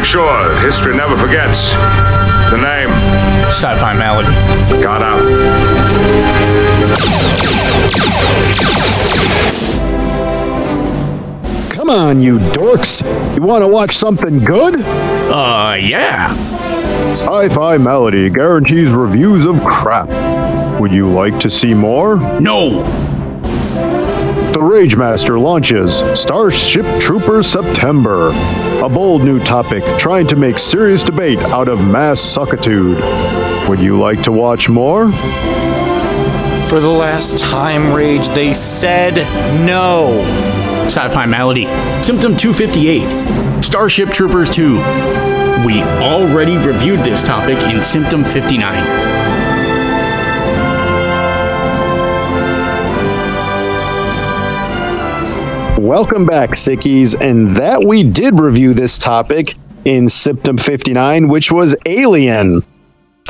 make sure history never forgets. The name. Sci-fi malady. Got out. Come on, you dorks. You want to watch something good? Uh, yeah. Sci Fi Malady guarantees reviews of crap. Would you like to see more? No. The Rage Master launches Starship Troopers September, a bold new topic trying to make serious debate out of mass suckitude. Would you like to watch more? For the last time, Rage, they said no. Sci-fi malady. Symptom 258. Starship Troopers 2. We already reviewed this topic in Symptom 59. Welcome back, Sickies. And that we did review this topic in Symptom 59, which was Alien.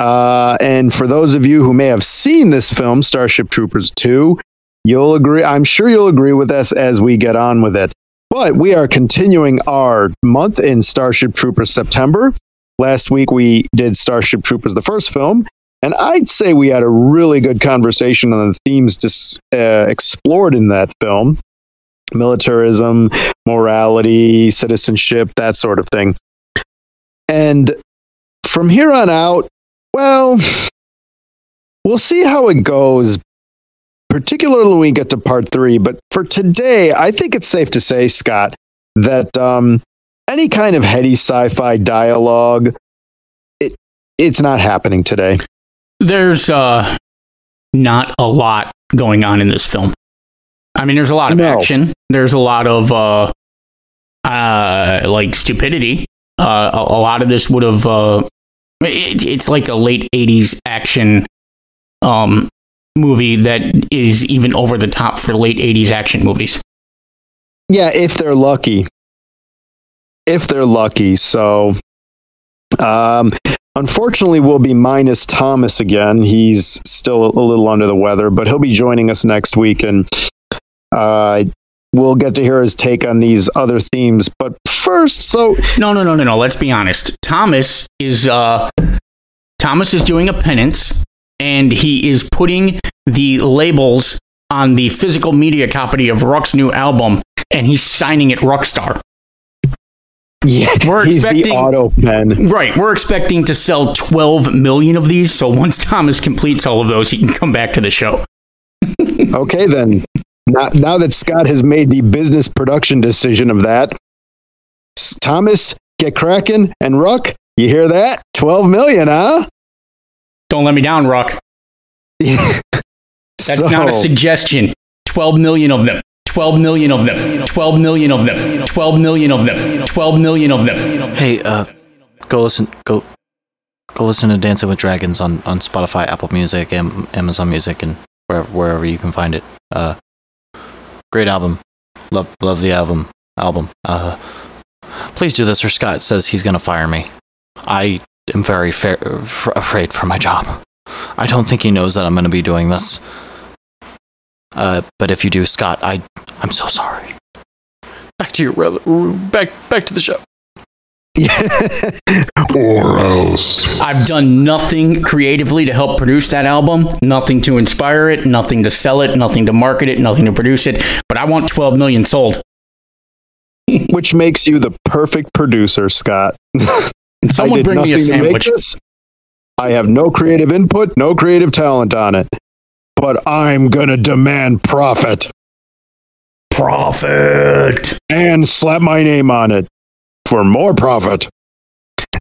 Uh, and for those of you who may have seen this film, Starship Troopers 2, you'll agree, I'm sure you'll agree with us as we get on with it. But we are continuing our month in Starship Troopers September. Last week we did Starship Troopers, the first film, and I'd say we had a really good conversation on the themes dis- uh, explored in that film militarism, morality, citizenship, that sort of thing. And from here on out, well, we'll see how it goes, particularly when we get to part three. But for today, I think it's safe to say, Scott, that um, any kind of heady sci-fi dialogue, it it's not happening today. There's uh not a lot going on in this film. I mean, there's a lot of No. action. There's a lot of uh, uh, like stupidity. Uh, a, a lot of this would have. Uh, it, it's like a late '80s action um movie that is even over the top for late '80s action movies. Yeah, if they're lucky. If they're lucky. So, um, unfortunately, we'll be minus Thomas again. He's still a little under the weather, but he'll be joining us next week, and uh, we'll get to hear his take on these other themes. But first, so No, no, no, no, no. Let's be honest. Thomas is uh Thomas is doing a penance and he is putting the labels on the physical media copy of Rock's new album and he's signing it Rockstar. yeah, We're he's the auto pen. Right, we're expecting to sell 12 million of these, so once Thomas completes all of those, he can come back to the show. Okay, then. Now, now that Scott has made the business production decision of that, Thomas, get cracking, and Ruck, you hear that? Twelve million, huh? Don't let me down, Rock. That's not a suggestion. 12 million of them. 12 million of them. 12 million of them. 12 million of them. 12 million of them. Hey, uh, go listen, go, go listen to Dancing with Dragons on, on Spotify, Apple Music, Am- Amazon Music, and wherever wherever you can find it. Uh, great album. Love love the album. Album. Uh, please do this, or Scott says he's gonna fire me. I am very fa- f- afraid for my job. I don't think he knows that I'm gonna be doing this. Uh, but if you do, Scott, I I'm so sorry. Back to your rel- back back to the show. Or else. I've done nothing creatively to help produce that album, nothing to inspire it, nothing to sell it, nothing to market it, nothing to produce it, but I want 12 million sold. Which makes you the perfect producer, Scott. Someone bring me a nothing to make sandwich. I have no creative input, no creative talent on it. But I'm gonna demand profit Profit. and slap my name on it for more profit.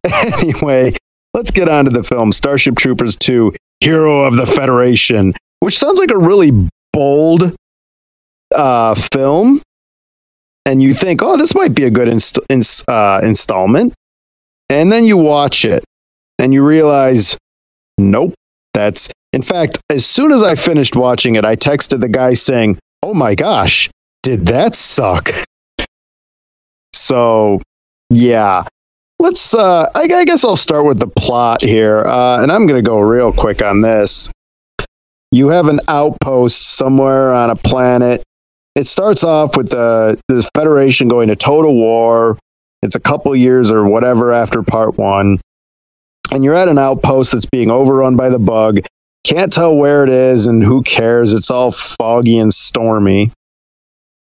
anyway, let's get on to the film Starship Troopers 2 Hero of the Federation, which sounds like a really bold uh, film. And you think, oh, this might be a good inst- ins- uh, installment. And then you watch it and you realize, nope, that's. In fact, as soon as I finished watching it, I texted the guy saying, oh my gosh, did that suck? So, yeah. Let's, uh, I, I guess I'll start with the plot here. Uh, and I'm going to go real quick on this. You have an outpost somewhere on a planet. It starts off with the, the Federation going to total war. It's a couple years or whatever after part one. And you're at an outpost that's being overrun by the bug. Can't tell where it is and who cares. It's all foggy and stormy.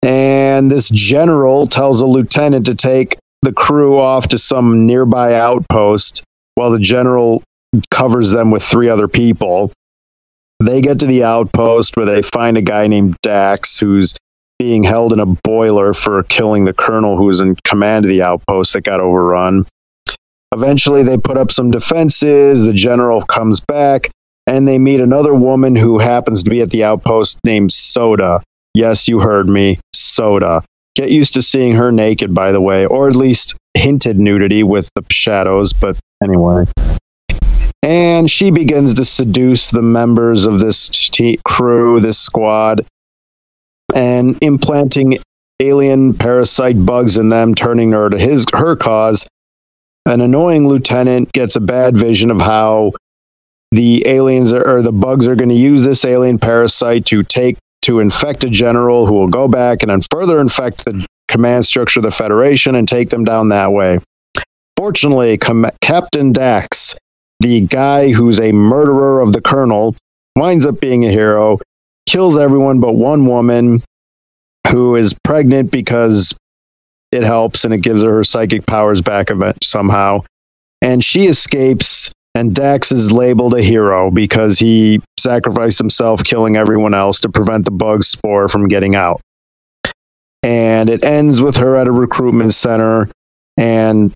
And this general tells a lieutenant to take the crew off to some nearby outpost while the general covers them with three other people. They get to the outpost where they find a guy named Dax who's being held in a boiler for killing the colonel who was in command of the outpost that got overrun. Eventually, they put up some defenses. The general comes back, and they meet another woman who happens to be at the outpost named Soda. Yes, you heard me, Soda. Get used to seeing her naked, by the way, or at least hinted nudity with the shadows, but anyway. And she begins to seduce the members of this t- crew, this squad, and implanting alien parasite bugs in them, turning her to his her cause. An annoying lieutenant gets a bad vision of how the aliens are, or the bugs are going to use this alien parasite to take to infect a general who will go back and then further infect the command structure of the Federation and take them down that way. Fortunately, Com- Captain Dax, the guy who's a murderer of the colonel, winds up being a hero, kills everyone but one woman who is pregnant because it helps and it gives her her psychic powers back somehow. And she escapes, and Dax is labeled a hero because he sacrificed himself, killing everyone else to prevent the bug spore from getting out. And it ends with her at a recruitment center and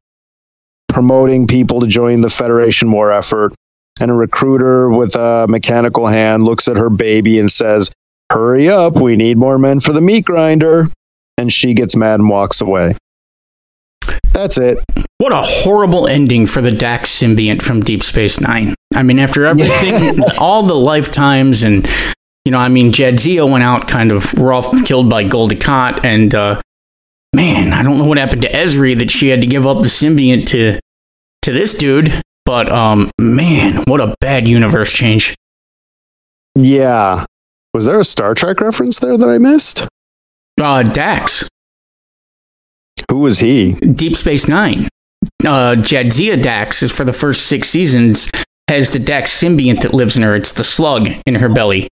promoting people to join the Federation war effort. And a recruiter with a mechanical hand looks at her baby and says, Hurry up, we need more men for the meat grinder. And she gets mad and walks away. That's it. What a horrible ending for the Dax symbiont from Deep Space Nine. I mean, after everything, all the lifetimes, and you know, I mean, Jadzia went out kind of rough, killed by Dukat, and uh, man, I don't know what happened to Ezri that she had to give up the symbiont to to this dude. But um, man, what a bad universe change. Yeah. Was there a Star Trek reference there that I missed? Uh, Dax, Who was he? Deep Space Nine. Uh, Jadzia Dax is for the first six seasons has the Dax symbiont that lives in her. It's the slug in her belly.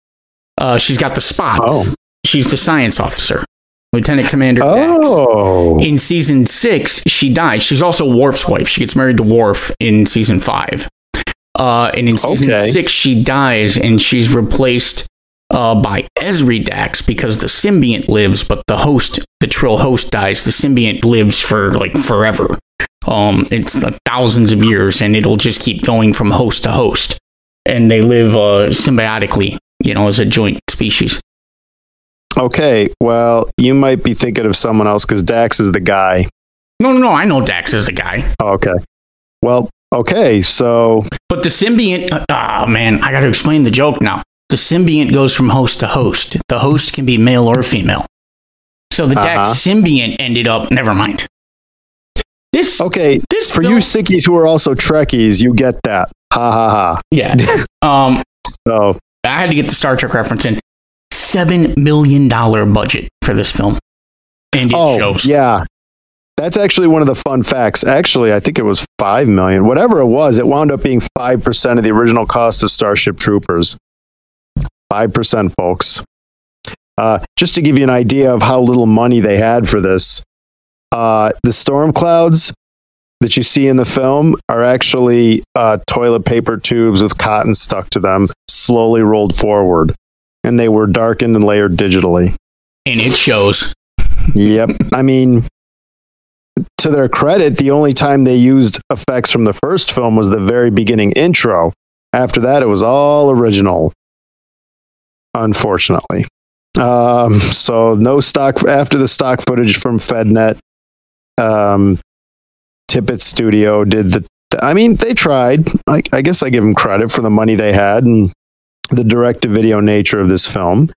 Uh, she's got the spots. Oh. She's the science officer, Lieutenant Commander Dax. Oh. In season six, she dies. She's also Worf's wife. She gets married to Worf in season five. Uh, and in season Okay. six, she dies and she's replaced uh, by Ezri Dax because the symbiont lives, but the host, the Trill host, dies. The symbiont lives for like forever. Um, it's uh, thousands of years, and it'll just keep going from host to host, and they live uh, symbiotically, you know, as a joint species. Okay. Well, you might be thinking of someone else because Dax is the guy. No, no, no. I know Dax is the guy. Oh, okay. Well, okay. So, But the symbiont, ah man, I got to explain the joke now. The symbiont goes from host to host. The host can be male or female. So the Dax Uh-huh. symbiont ended up. Never mind. This okay. this For film- you sickies who are also Trekkies, you get that. Ha ha ha. yeah. um, So, I had to get the Star Trek reference in. Seven million dollar budget for this film, and it oh, shows. yeah. That's actually one of the fun facts. Actually, I think it was 5 million. Whatever it was, it wound up being 5% of the original cost of Starship Troopers. 5%, folks. Uh, just to give you an idea of how little money they had for this, uh, the storm clouds that you see in the film are actually uh, toilet paper tubes with cotton stuck to them, slowly rolled forward. And they were darkened and layered digitally. and it shows. Yep. I mean, to their credit, the only time they used effects from the first film was the very beginning intro. After that, it was all original. Unfortunately. Um, so no stock after the stock footage from FedNet. Um, Tippett Studio did the. I mean, they tried. I, I guess I give them credit for the money they had and the direct-to-video nature of this film.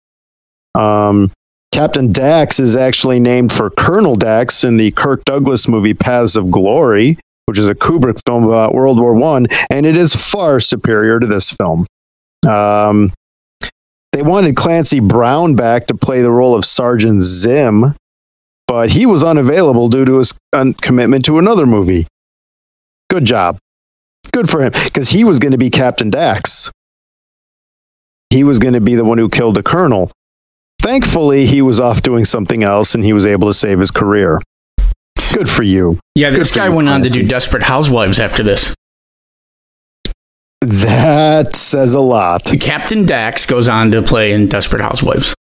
Um, Captain Dax is actually named for Colonel Dax in the Kirk Douglas movie Paths of Glory, which is a Kubrick film about World War One, and it is far superior to this film. Um, they wanted Clancy Brown back to play the role of Sergeant Zim, but he was unavailable due to his un- commitment to another movie. Good job. Good for him because he was going to be Captain Dax. He was going to be the one who killed the colonel. Thankfully, he was off doing something else and he was able to save his career. Good for you. Yeah, this Good guy you, went on to do Desperate Housewives after this. That says a lot. Captain Dax goes on to play in Desperate Housewives.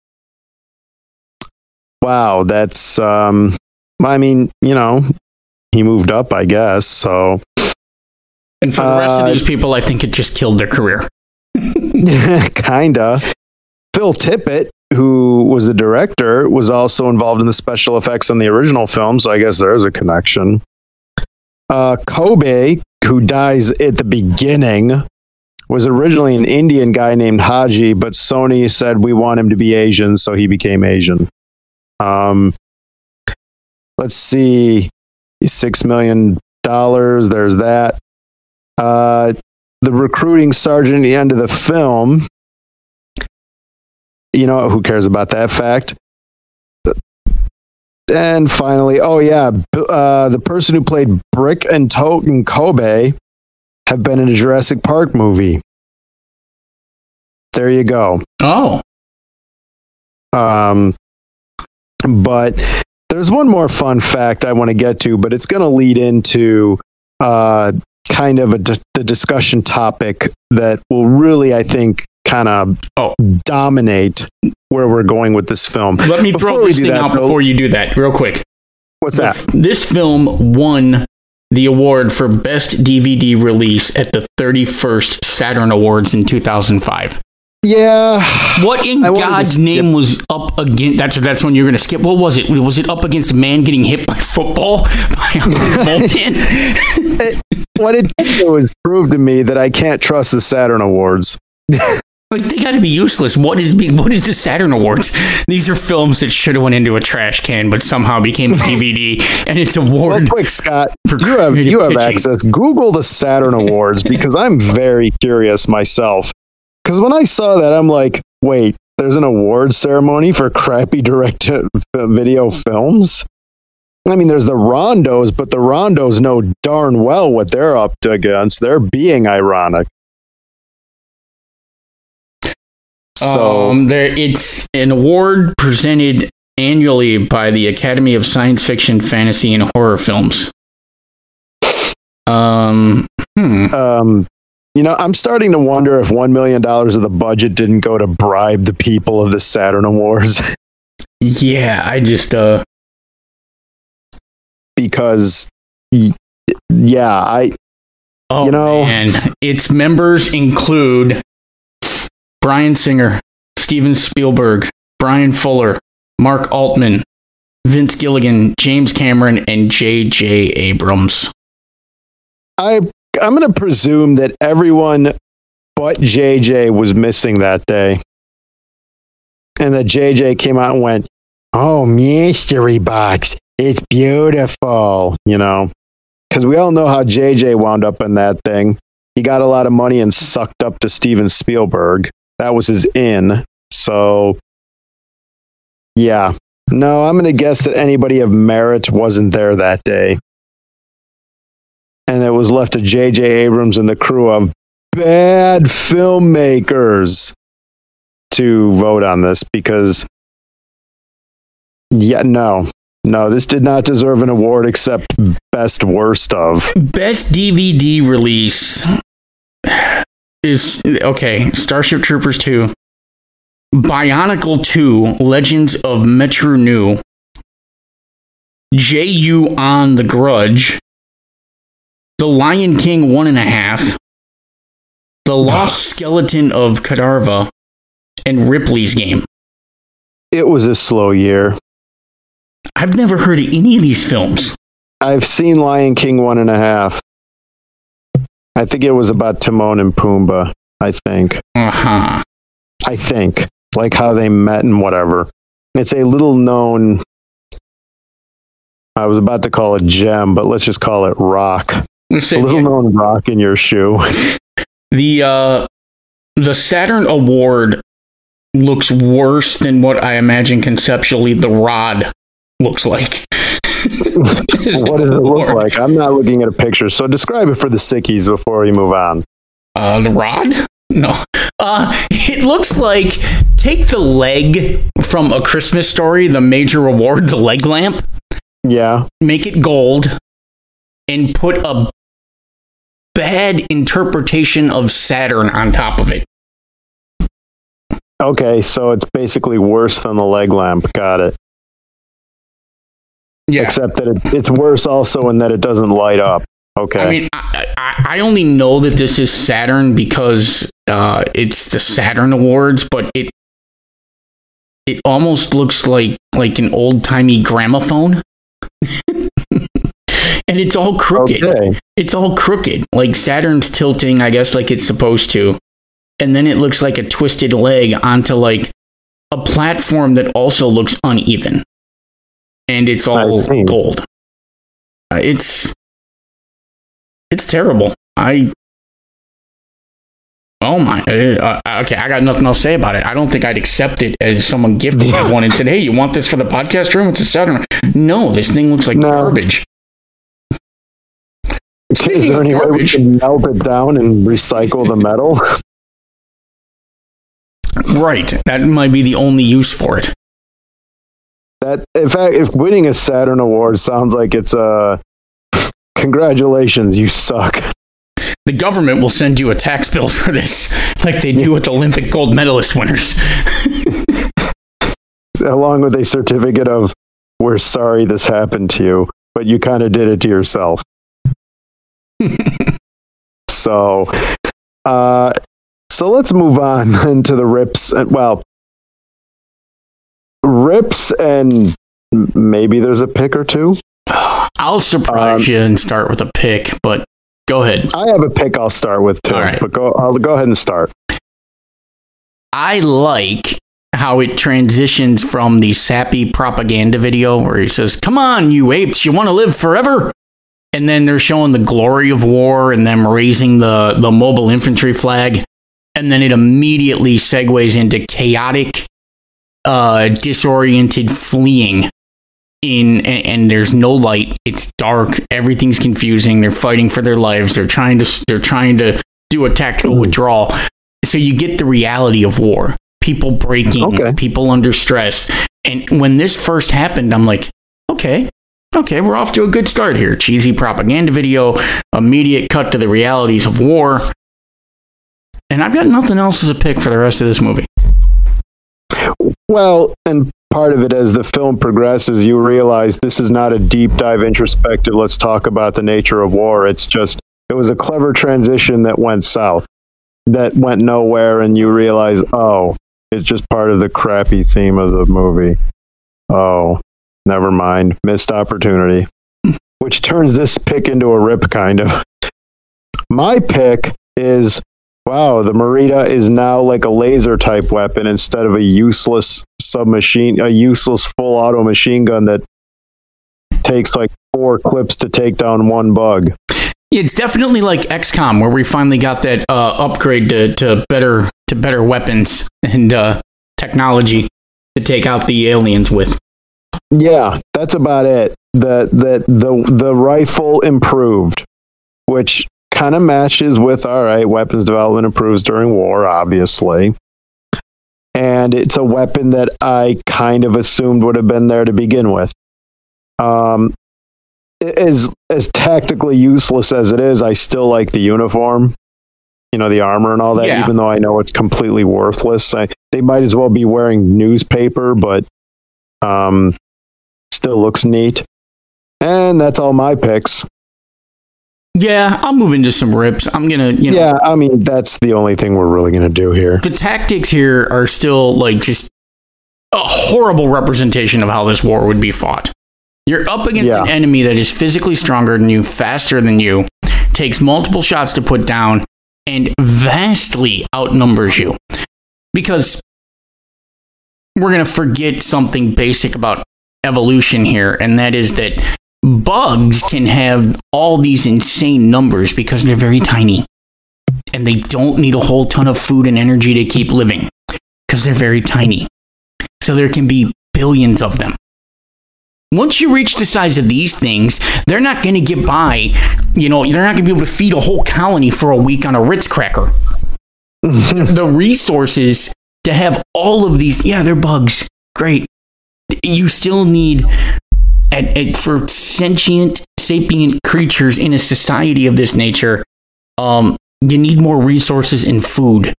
Wow, that's um I mean, you know, he moved up, I guess. So And for the rest of Uh, these people, I think it just killed their career. kinda. Phil Tippett, who was the director, was also involved in the special effects on the original film, so I guess there's a connection. Uh, Kobe, who dies at the beginning, was originally an Indian guy named Haji, but Sony said we want him to be Asian, so he became Asian. Um, let's see, six million dollars. There's that. Uh, the recruiting sergeant at the end of the film. You know, who cares about that fact? And finally, oh yeah, uh, the person who played Brick and Tote in Kobe have been in a Jurassic Park movie. There you go. Oh, Um, but there's one more fun fact I want to get to, but it's going to lead into uh, kind of a the discussion topic that will really, I think, kind of Oh. dominate where we're going with this film. let me Before throw this thing that, out though- before you do that, real quick. What's that? This film won the award for Best DVD Release at the 31st Saturn Awards in 2005. Yeah. What in I wanted to God's name was up against? That's that's when you're going to skip. What was it? Was it up against a man getting hit by football by a Vulcan? What it did was prove to me that I can't trust the Saturn Awards. like they got to be useless. What is being? What is the Saturn Awards? These are films that should have went into a trash can, but somehow became a DVD, and it's Well, awarded quick, Scott, for you have you have pitching. access. Google the Saturn Awards because I'm very curious myself. Because when I saw that, I'm like, wait, there's an award ceremony for crappy direct video films. I mean, there's the Rondos, but the Rondos know darn well what they're up against. They're being ironic. So um, there, it's an award presented annually by the Academy of Science Fiction, Fantasy, and Horror Films. Um, hmm. um, you know, I'm starting to wonder if one million dollars of the budget didn't go to bribe the people of the Saturn Awards Yeah, I just uh, because, yeah, I oh You know- man, its members include Bryan Singer, Steven Spielberg, Bryan Fuller, Mark Altman, Vince Gilligan, James Cameron, and J.J. Abrams. I I'm going to presume that everyone but JJ was missing that day. And that JJ came out and went, "Oh, mystery box. It's beautiful," you know. Cuz we all know how JJ wound up in that thing. He got a lot of money and sucked up to Steven Spielberg. That was his in. So yeah. No, I'm going to guess that anybody of merit wasn't there that day and it was left to J.J. Abrams and the crew of bad filmmakers to vote on this because, yeah, no, no, this did not deserve an award except best worst of. Best DVD release is okay. Starship Troopers 2, Bionicle 2, Legends of Metru Nui, J.U. on The Grudge, The Lion King One and a Half, The Lost Skeleton of Cadavra, and Ripley's Game. It was a slow year. I've never heard of any of these films. I've seen Lion King one and a half. I think it was about Timon and Pumbaa. I think. Uh huh. I think like how they met and whatever. It's a little known. I was about to call it gem, but let's just call it rock. A little known rock in your shoe. The uh the Saturn Award looks worse than what I imagine conceptually the Rod looks like. what does it look like? I'm not looking at a picture. So describe it for the sickies before we move on. Uh, the rod? No. Uh, it looks like take the leg from a Christmas story, the major reward, the leg lamp, Yeah. make it gold, and put a bad interpretation of Saturn on top of it. Okay, so it's basically worse than the leg lamp. Got it. Yeah. Except that it, it's worse also in that it doesn't light up. Okay. I mean, I, I, I only know that this is Saturn because uh, it's the Saturn Awards, but it it almost looks like like an old timey gramophone, and it's all crooked. okay. It's all crooked. Like Saturn's tilting, I guess, like it's supposed to, and then it looks like a twisted leg onto like a platform that also looks uneven, and it's all gold. Uh, it's it's terrible. I oh my. Uh, uh, okay, I got nothing else to say about it. I don't think I'd accept it as someone gifted me one and said, "Hey, you want this for the podcast room? It's a Saturn." No, this thing looks like No. garbage. Is there any way we can melt it down and recycle the metal? Right. That might be the only use for it. That in fact, if winning a Saturn award sounds like it's a congratulations, you suck. The government will send you a tax bill for this, like they do with Olympic gold medalist winners. Along with a certificate of we're sorry this happened to you, but you kind of did it to yourself. so, uh, so let's move on then to the rips. And well, rips and maybe there's a pick or two. I'll surprise Um, you and start with a pick, but go ahead. I have a pick. I'll start with too. Right. But go. I'll go ahead and start. I like how it transitions from the sappy propaganda video where he says, Come on, you apes, you want to live forever? And then they're showing the glory of war and them raising the, the mobile infantry flag. And then it immediately segues into chaotic, uh, disoriented fleeing. In and, and there's no light. It's dark. Everything's confusing. They're fighting for their lives. They're trying to they're trying to do a tactical withdrawal so you get the reality of war people breaking Okay. people under stress and when this first happened i'm like okay okay we're off to a good start here cheesy propaganda video immediate cut to the realities of war and i've got nothing else as a pick for the rest of this movie Well, and part of it as the film progresses, you realize this is not a deep dive introspective. Let's talk about the nature of war. It's just it was a clever transition that went south, that went nowhere, and you realize, oh, it's just part of the crappy theme of the movie. Oh, never mind, missed opportunity, which turns this pick into a rip, kind of. My pick is wow, the Morita is now like a laser type weapon instead of a useless submachine, a useless full auto machine gun that takes like four clips to take down one bug. it's definitely like xcom where we finally got that uh, upgrade to, to better to better weapons and uh, technology to take out the aliens with Yeah, that's about it. The the the the rifle improved, which kind of matches with all right, weapons development improves during war, obviously. And it's a weapon that I kind of assumed would have been there to begin with. Um, as as tactically useless as it is, I still like the uniform, you know, the armor and all that. Yeah. Even though I know it's completely worthless, I, they might as well be wearing newspaper, but um, still looks neat. And that's all my picks. Yeah i'll move into some rips i'm gonna you know Yeah, I mean that's the only thing we're really gonna do here. the tactics here are still like just a horrible representation of how this war would be fought. You're up against Yeah. an enemy that is physically stronger than you, faster than you, takes multiple shots to put down, and vastly outnumbers you. Because we're going to forget something basic about evolution here, and that is that bugs can have all these insane numbers because they're very tiny. And they don't need a whole ton of food and energy to keep living because they're very tiny. So there can be billions of them. Once you reach the size of these things, they're not going to get by. You know, they're not going to be able to feed a whole colony for a week on a Ritz cracker. the resources to have all of these, yeah, they're bugs. Great. You still need, at, at, for sentient, sapient creatures in a society of this nature, um, you need more resources and food.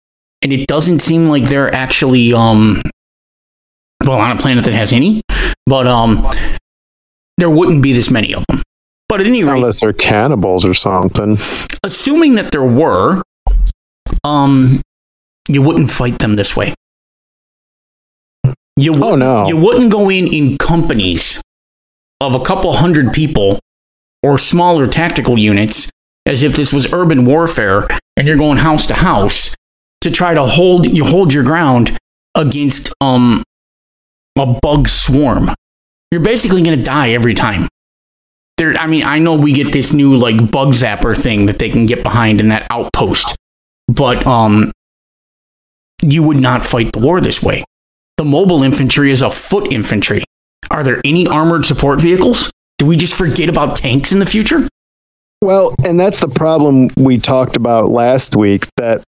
And it doesn't seem like they're actually, um, well, on a planet that has any, but um, there wouldn't be this many of them. But at any rate, Unless they're cannibals or something. assuming that there were, um, you wouldn't fight them this way. You Oh, no. You wouldn't go in in companies of a couple hundred people or smaller tactical units as if this was urban warfare and you're going house to house to try to hold you hold your ground against um a bug swarm. You're basically going to die every time. There I mean, I know we get this new like bug zapper thing that they can get behind in that outpost. But um you would not fight the war this way. The mobile infantry is a foot infantry. Are there any armored support vehicles? Do we just forget about tanks in the future? Well, and that's the problem we talked about last week that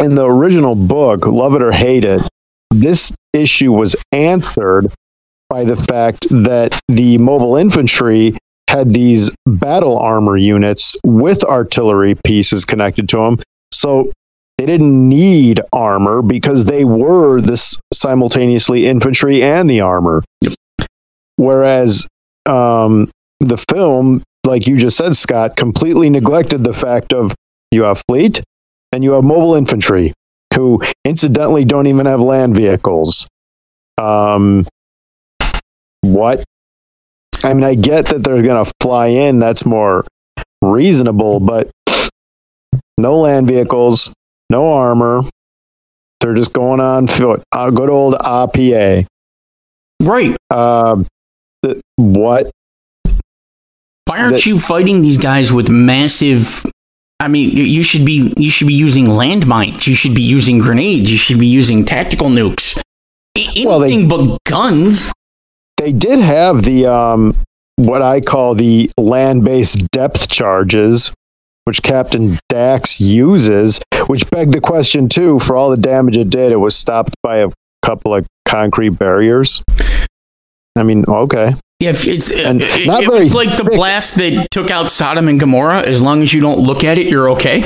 in the original book, Love It or Hate It, this issue was answered by the fact that the mobile infantry had these battle armor units with artillery pieces connected to them. So they didn't need armor because they were this simultaneously infantry and the armor. Yep. Whereas um, the film, like you just said, Scott, completely neglected the fact of you have fleet and you have mobile infantry who incidentally don't even have land vehicles. Um, what? I mean, I get that they're going to fly in. That's more reasonable, but no land vehicles, no armor. They're just going on foot. Uh, good old RPA. Right. Um, th- what? Why aren't That- you fighting these guys with massive I mean, you- should be you should be using landmines. You should be using grenades. You should be using tactical nukes. A- Well, they- Anything but guns. They did have the um, what I call the land-based depth charges, which Captain Dax uses. Which begged the question too: for all the damage it did, it was stopped by a couple of concrete barriers. I mean, okay. Yeah, if it's And it, not it very was like the thick. blast that took out Sodom and Gomorrah. As long as you don't look at it, you're okay.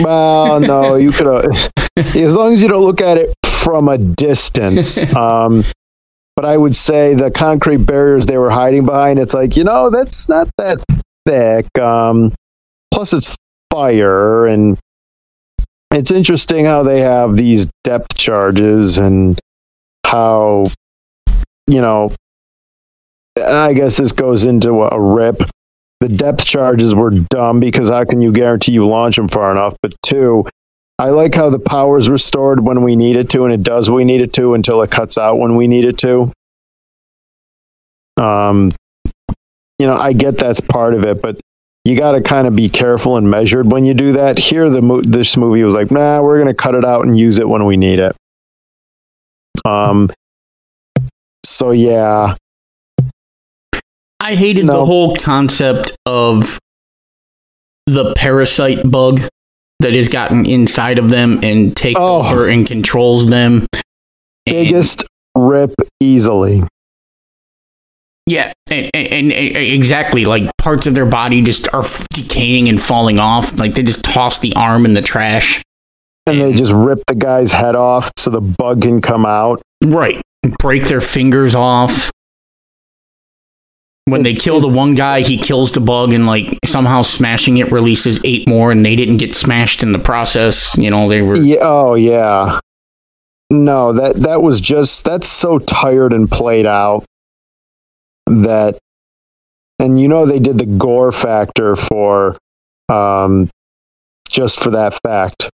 Well, no, you could. Uh, as long as you don't look at it from a distance. Um, but I would say the concrete barriers they were hiding behind. It's like you know that's not that thick. Um, plus, it's fire, and it's interesting how they have these depth charges and how you know. And I guess this goes into a, rip the depth charges were dumb because how can you guarantee you launch them far enough? But two, I like how the power is restored when we need it to, and it does we need it to until it cuts out when we need it to. Um, you know, I get that's part of it, but you got to kind of be careful and measured when you do that. Here, the mo- this movie was like, nah, we're going to cut it out and use it when we need it. Um. So yeah, I hated No. the whole concept of the parasite bug that has gotten inside of them and takes Oh. over and controls them. And- biggest rip easily. Yeah, and, and, and exactly. Like parts of their body just are decaying and falling off. Like they just toss the arm in the trash. and they just rip the guy's head off so the bug can come out. Right. Break their fingers off. When they kill the one guy, he kills the bug and like somehow smashing it releases eight more and they didn't get smashed in the process. You know, they were Yeah, oh yeah. No, that that was just that's so tired and played out that and you know they did the gore factor for um just for that fact.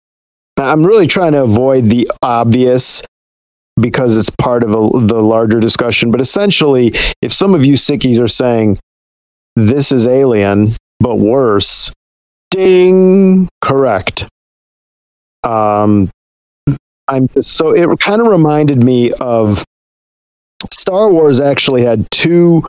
I'm really trying to avoid the obvious because it's part of a, the larger discussion, but essentially if some of you sickies are saying this is alien but worse, ding, correct. Um I'm just so it kind of reminded me of Star Wars actually had two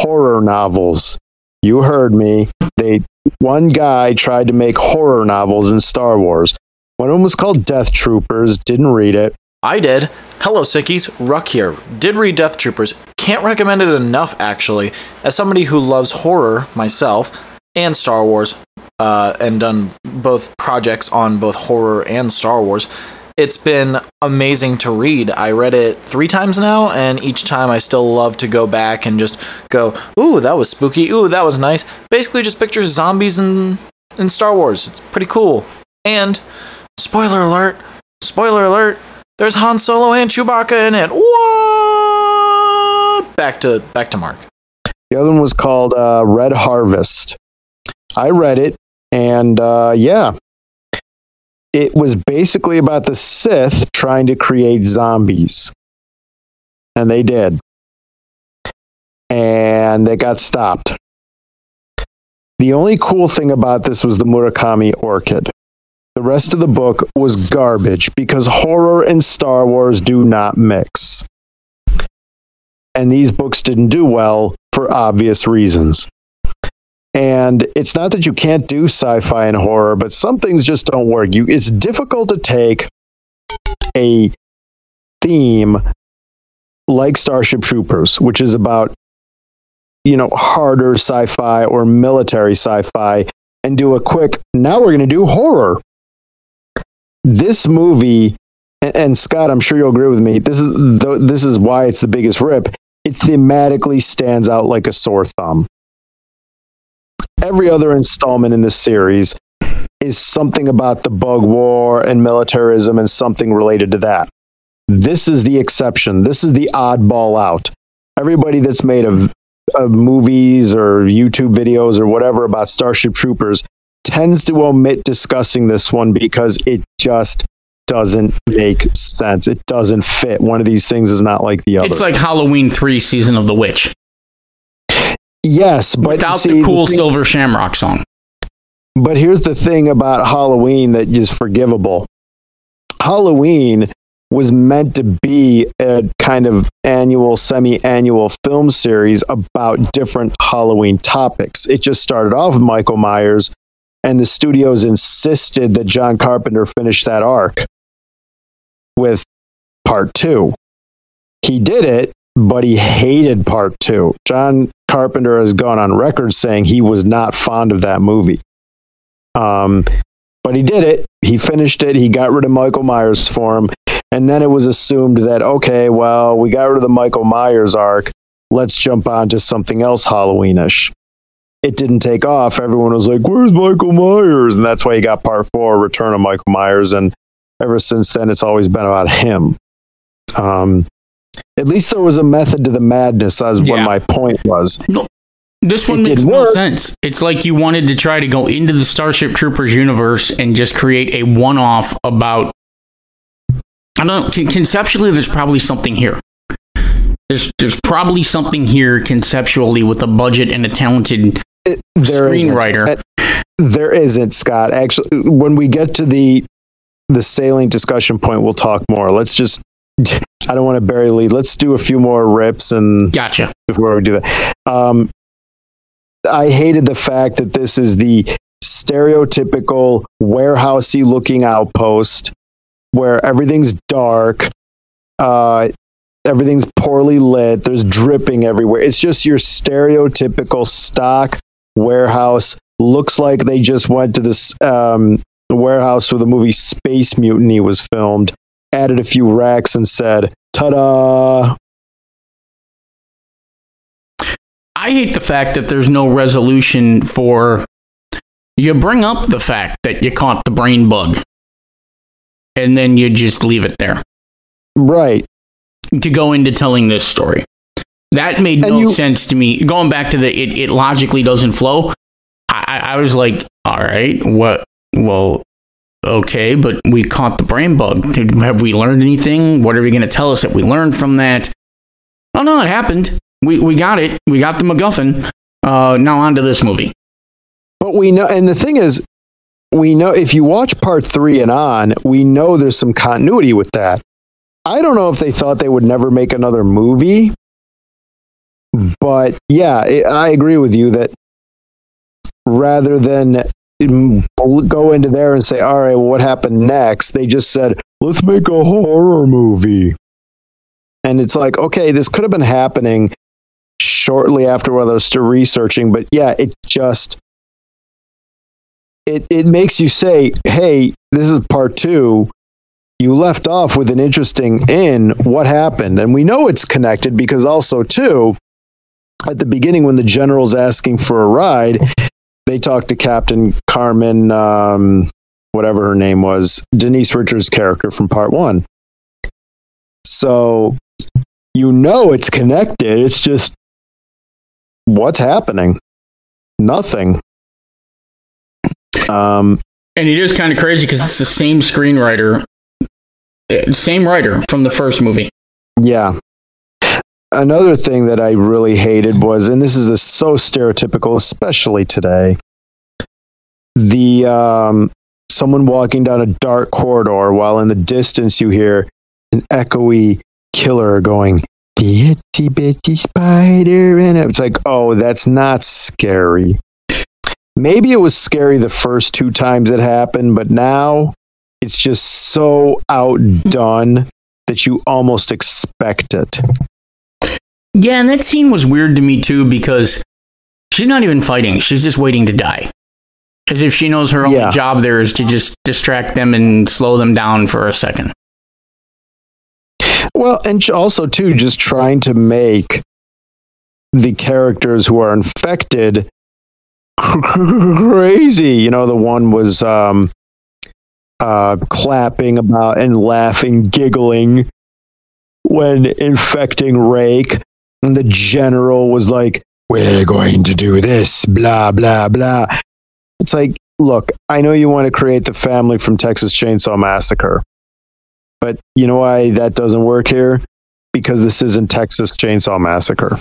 horror novels. You heard me. They one guy tried to make horror novels in Star Wars. One of them was called Death Troopers. Didn't read it. I did. Hello, Sickies. Ruck here. Did read Death Troopers. Can't recommend it enough, actually. As somebody who loves horror myself and Star Wars, uh, and done both projects on both horror and Star Wars, it's been amazing to read. I read it three times now, and each time I still love to go back and just go, ooh, that was spooky. Ooh, that was nice. Basically, just pictures of zombies in, in Star Wars. It's pretty cool. And, spoiler alert, spoiler alert, there's Han Solo and Chewbacca in it. What? Back to back to Mark. The other one was called uh, Red Harvest. I read it, and uh, yeah, it was basically about the Sith trying to create zombies, and they did, and they got stopped. The only cool thing about this was the Murakami orchid. The rest of the book was garbage because horror and Star Wars do not mix. And these books didn't do well for obvious reasons. And it's not that you can't do sci-fi and horror, but some things just don't work. You it's difficult to take a theme like Starship Troopers, which is about you know harder sci-fi or military sci-fi and do a quick now we're going to do horror this movie and, and, Scott, I'm sure you'll agree with me. This is the, this is why it's the biggest rip. It thematically stands out like a sore thumb. Every other installment in this series is something about the bug war and militarism and something related to that. This is the exception. This is the oddball out. Everybody that's made of, of movies or YouTube videos or whatever about Starship Troopers tends to omit discussing this one because it just doesn't make sense. It doesn't fit. One of these things is not like the other. It's like Halloween 3 Season of the Witch. Yes, but without see, the cool the thing, Silver Shamrock song. But here's the thing about Halloween that is forgivable. Halloween was meant to be a kind of annual, semi annual film series about different Halloween topics. It just started off with Michael Myers, and the studios insisted that John Carpenter finish that arc with part two. He did it, but he hated part two. John Carpenter has gone on record saying he was not fond of that movie. Um, but he did it. He finished it. He got rid of Michael Myers for him. And then it was assumed that, okay, well, we got rid of the Michael Myers arc. Let's jump on to something else Halloweenish it didn't take off, everyone was like, "Where's Michael Myers?" And that's why he got part four, Return of Michael Myers, and ever since then, it's always been about him. Um, at least there was a method to the madness, as yeah. what my point was. No, this one it makes no work. sense. It's like you wanted to try to go into the Starship Troopers universe and just create a one-off about. I don't know. Conceptually, there's probably something here. There's there's probably something here conceptually with a budget and a talented it, there screenwriter. Isn't. Uh, there isn't, Scott. Actually, when we get to the the sailing discussion point, we'll talk more. Let's just. I don't want to bury lead. Let's do a few more rips and gotcha before we do that. Um, I hated the fact that this is the stereotypical warehousey looking outpost where everything's dark. Uh, everything's poorly lit. There's dripping everywhere. It's just your stereotypical stock warehouse. Looks like they just went to this um, warehouse where the movie Space Mutiny was filmed, added a few racks, and said, "Ta da!" I hate the fact that there's no resolution for. You bring up the fact that you caught the brain bug, and then you just leave it there. Right to go into telling this story. That made no you, sense to me. Going back to the it, it logically doesn't flow. I, I was like, all right, what? Well, okay, but we caught the brain bug. Have we learned anything? What are we going to tell us that we learned from that? Oh no, it happened. We we got it. We got the MacGuffin. Uh, now on to this movie. But we know, and the thing is, we know if you watch part three and on, we know there's some continuity with that. I don't know if they thought they would never make another movie, but yeah, it, I agree with you that rather than Mm, go into there and say, all right, well, what happened next? They just said, let's make a horror movie. And it's like, okay, this could have been happening shortly after while I was researching, but yeah, it just it it makes you say, hey, this is part two. You left off with an interesting in what happened. And we know it's connected because also too, at the beginning when the general's asking for a ride, they talked to Captain Carmen, um, whatever her name was, Denise Richards' character from part one. So you know it's connected. It's just what's happening? Nothing. Um, and it is kind of crazy because it's the same screenwriter, eh, same writer from the first movie. Yeah. Another thing that I really hated was, and this is so stereotypical, especially today, the um, someone walking down a dark corridor while in the distance you hear an echoey killer going the itty bitty spider and it's like oh that's not scary. Maybe it was scary the first two times it happened but now it's just so outdone that you almost expect it yeah and that scene was weird to me too because she's not even fighting. She's just waiting to die. As if she knows her only job there is to just distract them and slow them down for a second. Well, and also too, just trying to make the characters who are infected crazy. You know, the one was um, uh, clapping about and laughing, giggling when infecting Rake, and the general was like, "We're going to do this," blah blah blah. It's like, look, I know you want to create the family from Texas Chainsaw Massacre, but you know why that doesn't work here? Because this isn't Texas Chainsaw Massacre.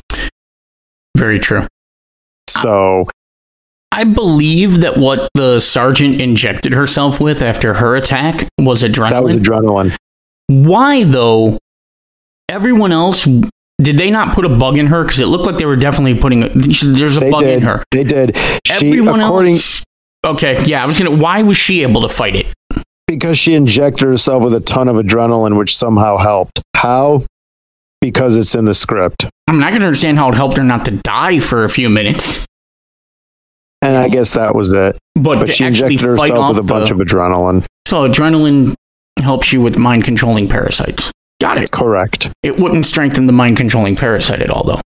Very true. So I believe that what the sergeant injected herself with after her attack was adrenaline. That was adrenaline. Why though? Everyone else did they not put a bug in her? Because it looked like they were definitely putting. A, there's a they bug did. in her. They did. She, Everyone according, else. Okay, yeah, I was gonna. Why was she able to fight it? because she injected herself with a ton of adrenaline, which somehow helped. How? Because it's in the script. I'm not going to understand how it helped her not to die for a few minutes. And I guess that was it. But, but she injected herself with a bunch of adrenaline. So adrenaline helps you with mind controlling parasites. Got it. Correct. It wouldn't strengthen the mind controlling parasite at all, though.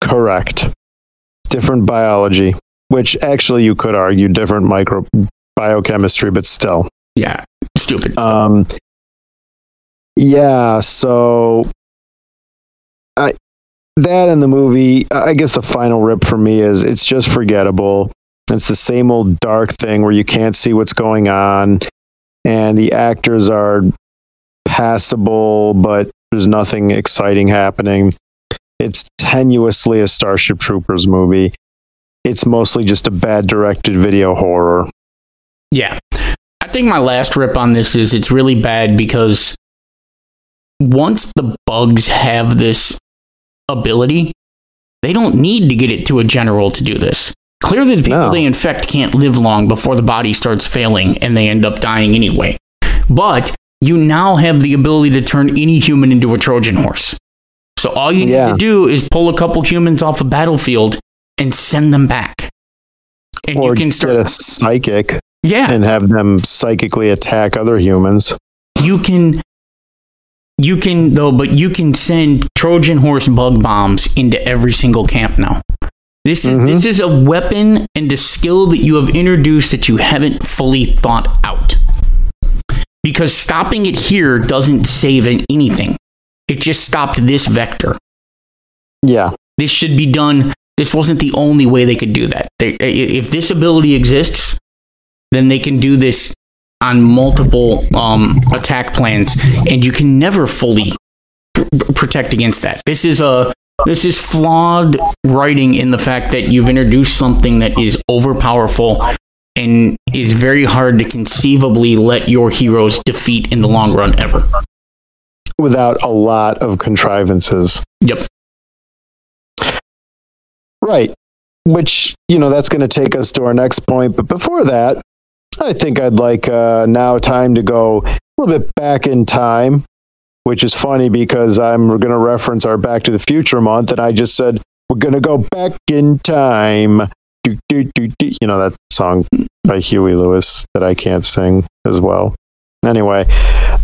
Correct. Different biology, which actually you could argue different micro biochemistry, but still. Yeah, stupid. Stuff. Um, yeah, so I that in the movie, I guess the final rip for me is it's just forgettable. It's the same old dark thing where you can't see what's going on, and the actors are passable, but there's nothing exciting happening. It's tenuously a Starship Troopers movie. It's mostly just a bad directed video horror. Yeah. I think my last rip on this is it's really bad because once the bugs have this ability, they don't need to get it to a general to do this. Clearly, the people no. they infect can't live long before the body starts failing and they end up dying anyway. But you now have the ability to turn any human into a Trojan horse. So all you yeah. need to do is pull a couple humans off a battlefield and send them back. And or you can start a psychic. Yeah. And have them psychically attack other humans. You can you can though, but you can send Trojan horse bug bombs into every single camp now. This is mm-hmm. this is a weapon and a skill that you have introduced that you haven't fully thought out. Because stopping it here doesn't save anything. It just stopped this vector. Yeah. This should be done. This wasn't the only way they could do that. They, if this ability exists, then they can do this on multiple um, attack plans, and you can never fully pr- protect against that. This is a this is flawed writing in the fact that you've introduced something that is overpowerful and is very hard to conceivably let your heroes defeat in the long run ever. without a lot of contrivances. Yep. Right. Which, you know, that's going to take us to our next point. But before that, I think I'd like uh, now time to go a little bit back in time, which is funny because I'm going to reference our Back to the Future month, and I just said, we're going to go back in time. Do, do, do, do. You know, that song by Huey Lewis that I can't sing as well. Anyway,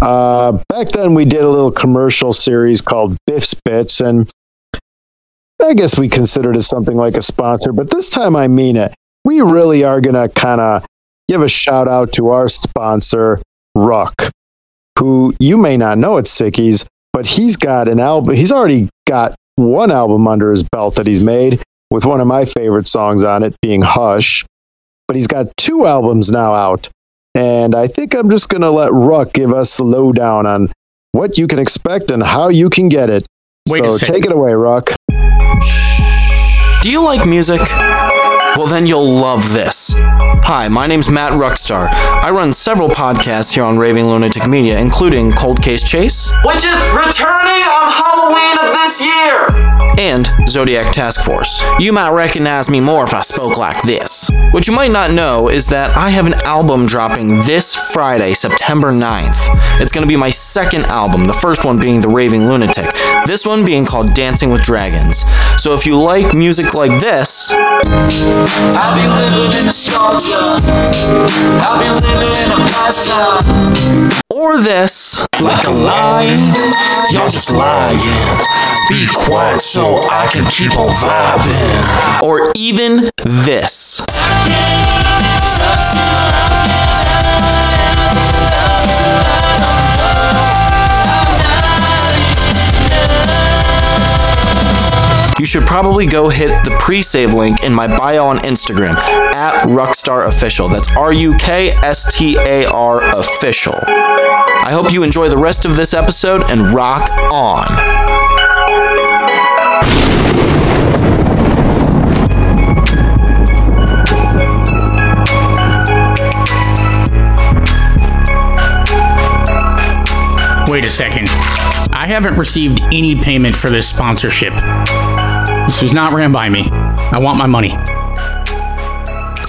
uh, back then we did a little commercial series called Biff's Bits, and I guess we considered it something like a sponsor, but this time I mean it. We really are going to kind of give a shout out to our sponsor, Ruck, who you may not know at Sickies, but he's got an album. He's already got one album under his belt that he's made with one of my favorite songs on it being Hush. But he's got two albums now out. And I think I'm just going to let Ruck give us the lowdown on what you can expect and how you can get it. Wait so second. take it away, Ruck. Do you like music? Well, then you'll love this. Hi, my name's Matt Ruckstar. I run several podcasts here on Raving Lunatic Media, including Cold Case Chase, which is returning on Halloween of this year, and Zodiac Task Force. You might recognize me more if I spoke like this. What you might not know is that I have an album dropping this Friday, September 9th. It's going to be my second album, the first one being The Raving Lunatic, this one being called Dancing with Dragons. So if you like music like this, I'll be living in nostalgia. I'll be living in a or this, Like a lion, y'all just lying. Be quiet so I can keep on vibing. or even this. You should probably go hit the pre-save link in my bio on Instagram at Ruckstar Official. That's R-U-K-S-T-A-R Official. I hope you enjoy the rest of this episode and rock on. Wait a second. I haven't received any payment for this sponsorship. This was not ran by me. I want my money.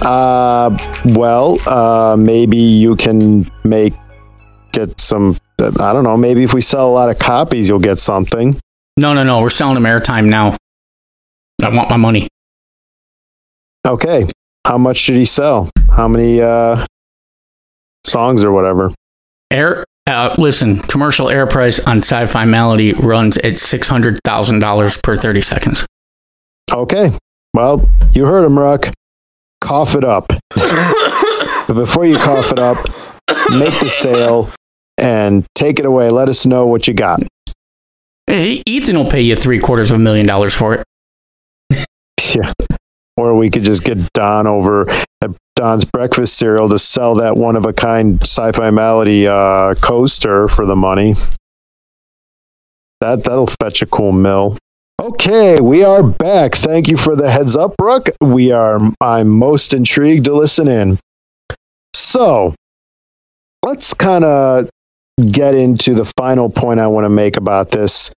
Uh, well, uh, maybe you can make get some. I don't know. Maybe if we sell a lot of copies, you'll get something. No, no, no. We're selling them airtime now. I want my money. Okay. How much did he sell? How many uh, songs or whatever? Air. Uh, listen, commercial air price on Sci-Fi Malady runs at six hundred thousand dollars per thirty seconds. Okay. Well, you heard him, Ruck. Cough it up. but before you cough it up, make the sale and take it away. Let us know what you got. Hey, Ethan will pay you three quarters of a million dollars for it. Yeah. Or we could just get Don over at Don's breakfast cereal to sell that one of a kind sci-fi malady uh, coaster for the money. That that'll fetch a cool mill. Okay, we are back. Thank you for the heads up, Brooke. We are I'm most intrigued to listen in. So let's kind of get into the final point I want to make about this.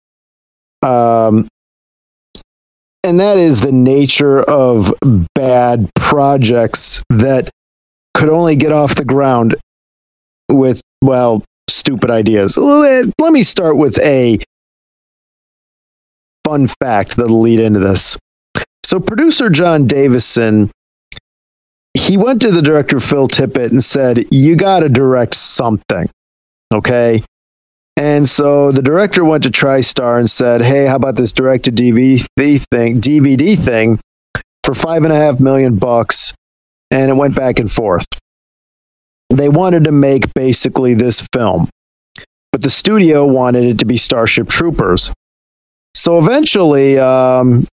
Um, and that is the nature of bad projects that could only get off the ground with well stupid ideas let let me start with a fun fact that'll lead into this so producer john davison he went to the director phil tippett and said you got to direct something okay and so the director went to TriStar and said, "Hey, how about this directed DVD thing? DVD thing for five and a half million bucks?" And it went back and forth. They wanted to make basically this film, but the studio wanted it to be Starship Troopers. So eventually, um,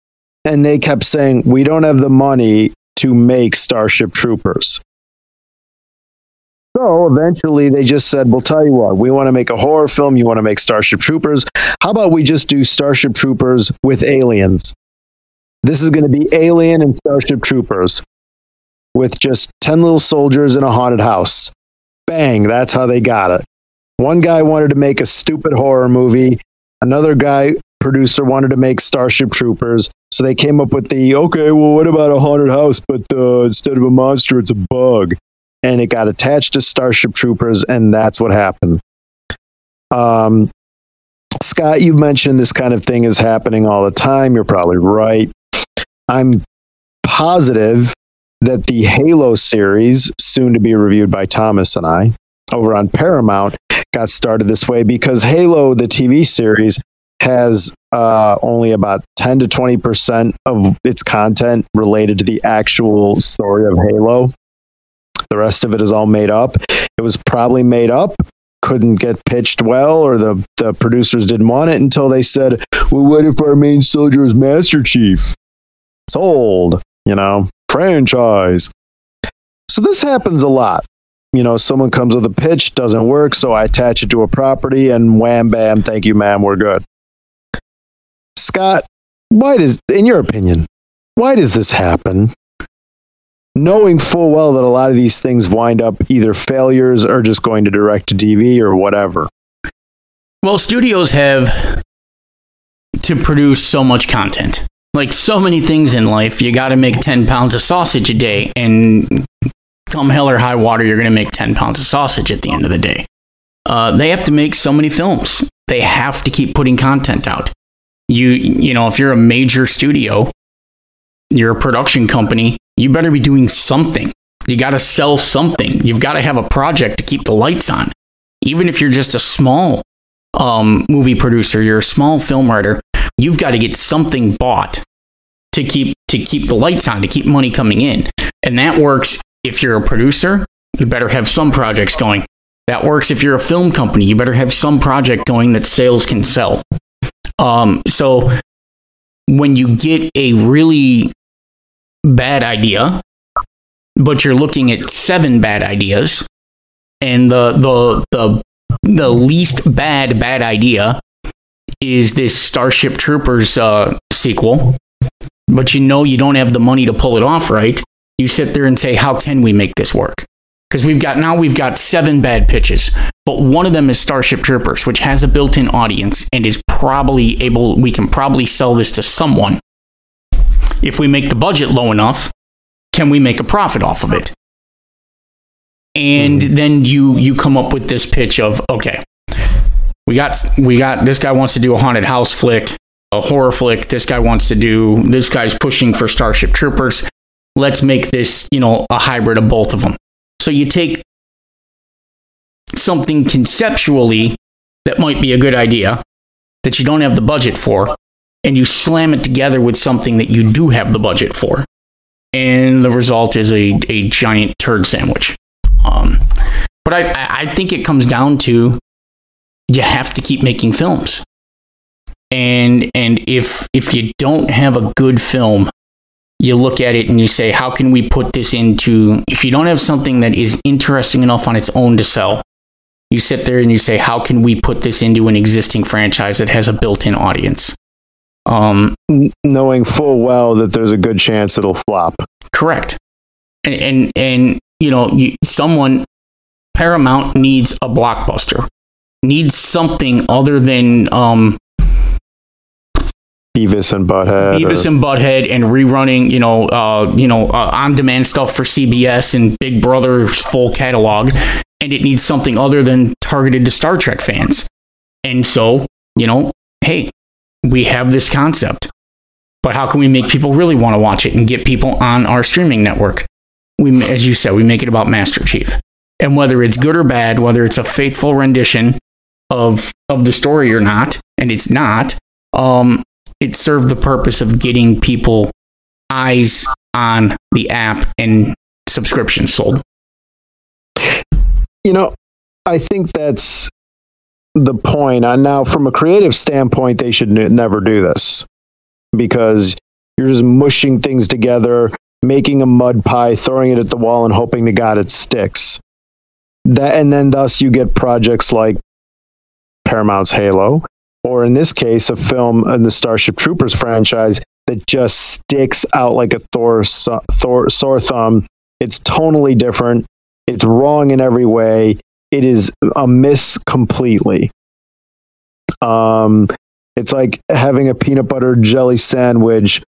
and they kept saying, "We don't have the money to make Starship Troopers." So eventually they just said, We'll tell you what, we want to make a horror film. You want to make Starship Troopers. How about we just do Starship Troopers with aliens? This is going to be Alien and Starship Troopers with just 10 little soldiers in a haunted house. Bang, that's how they got it. One guy wanted to make a stupid horror movie. Another guy, producer, wanted to make Starship Troopers. So they came up with the okay, well, what about a haunted house? But uh, instead of a monster, it's a bug. And it got attached to Starship Troopers, and that's what happened. Um, Scott, you mentioned this kind of thing is happening all the time. You're probably right. I'm positive that the Halo series, soon to be reviewed by Thomas and I, over on Paramount, got started this way because Halo, the TV series, has uh, only about 10 to 20% of its content related to the actual story of Halo. The rest of it is all made up. It was probably made up, couldn't get pitched well, or the, the producers didn't want it until they said, Well, what if our main soldier is Master Chief? Sold, you know, franchise. So this happens a lot. You know, someone comes with a pitch, doesn't work, so I attach it to a property, and wham bam, thank you, ma'am, we're good. Scott, why does, in your opinion, why does this happen? Knowing full well that a lot of these things wind up either failures or just going to direct to TV or whatever. Well, studios have to produce so much content. Like so many things in life, you got to make 10 pounds of sausage a day. And come hell or high water, you're going to make 10 pounds of sausage at the end of the day. Uh, they have to make so many films. They have to keep putting content out. You, you know, if you're a major studio, you're a production company, you better be doing something. You got to sell something. You've got to have a project to keep the lights on. Even if you're just a small um, movie producer, you're a small film writer, you've got to get something bought to keep to keep the lights on, to keep money coming in. And that works if you're a producer, you better have some projects going. That works if you're a film company, you better have some project going that sales can sell. Um, so when you get a really bad idea, but you're looking at seven bad ideas, and the the the the least bad bad idea is this Starship Troopers uh, sequel, but you know you don't have the money to pull it off right. You sit there and say, "How can we make this work?" Because we've got now we've got seven bad pitches, but one of them is Starship Troopers, which has a built-in audience and is probably able. We can probably sell this to someone if we make the budget low enough, can we make a profit off of it? And mm-hmm. then you you come up with this pitch of okay, we got we got this guy wants to do a haunted house flick, a horror flick. This guy wants to do this guy's pushing for Starship Troopers. Let's make this you know a hybrid of both of them. So you take something conceptually that might be a good idea that you don't have the budget for, and you slam it together with something that you do have the budget for. And the result is a, a giant turd sandwich. Um, but I, I think it comes down to you have to keep making films. And and if if you don't have a good film, you look at it and you say, how can we put this into if you don't have something that is interesting enough on its own to sell, you sit there and you say, how can we put this into an existing franchise that has a built-in audience? Um, knowing full well that there's a good chance it'll flop. Correct. And and, and you know, you, someone Paramount needs a blockbuster. Needs something other than um, Beavis and Butthead. Beavis or... and Butthead and rerunning, you know, uh, you know, uh, on-demand stuff for CBS and Big Brother's full catalog, and it needs something other than targeted to Star Trek fans. And so, you know, hey, we have this concept, but how can we make people really want to watch it and get people on our streaming network? We, as you said, we make it about Master Chief, and whether it's good or bad, whether it's a faithful rendition of of the story or not, and it's not, um, it served the purpose of getting people eyes on the app and subscriptions sold. You know, I think that's the point. And now, from a creative standpoint, they should n- never do this because you're just mushing things together, making a mud pie, throwing it at the wall, and hoping to God it sticks. That and then thus you get projects like Paramount's Halo, or in this case, a film in the Starship Troopers franchise that just sticks out like a Thor, Thor sore thumb. It's tonally different. It's wrong in every way it is a miss completely. Um, it's like having a peanut butter jelly sandwich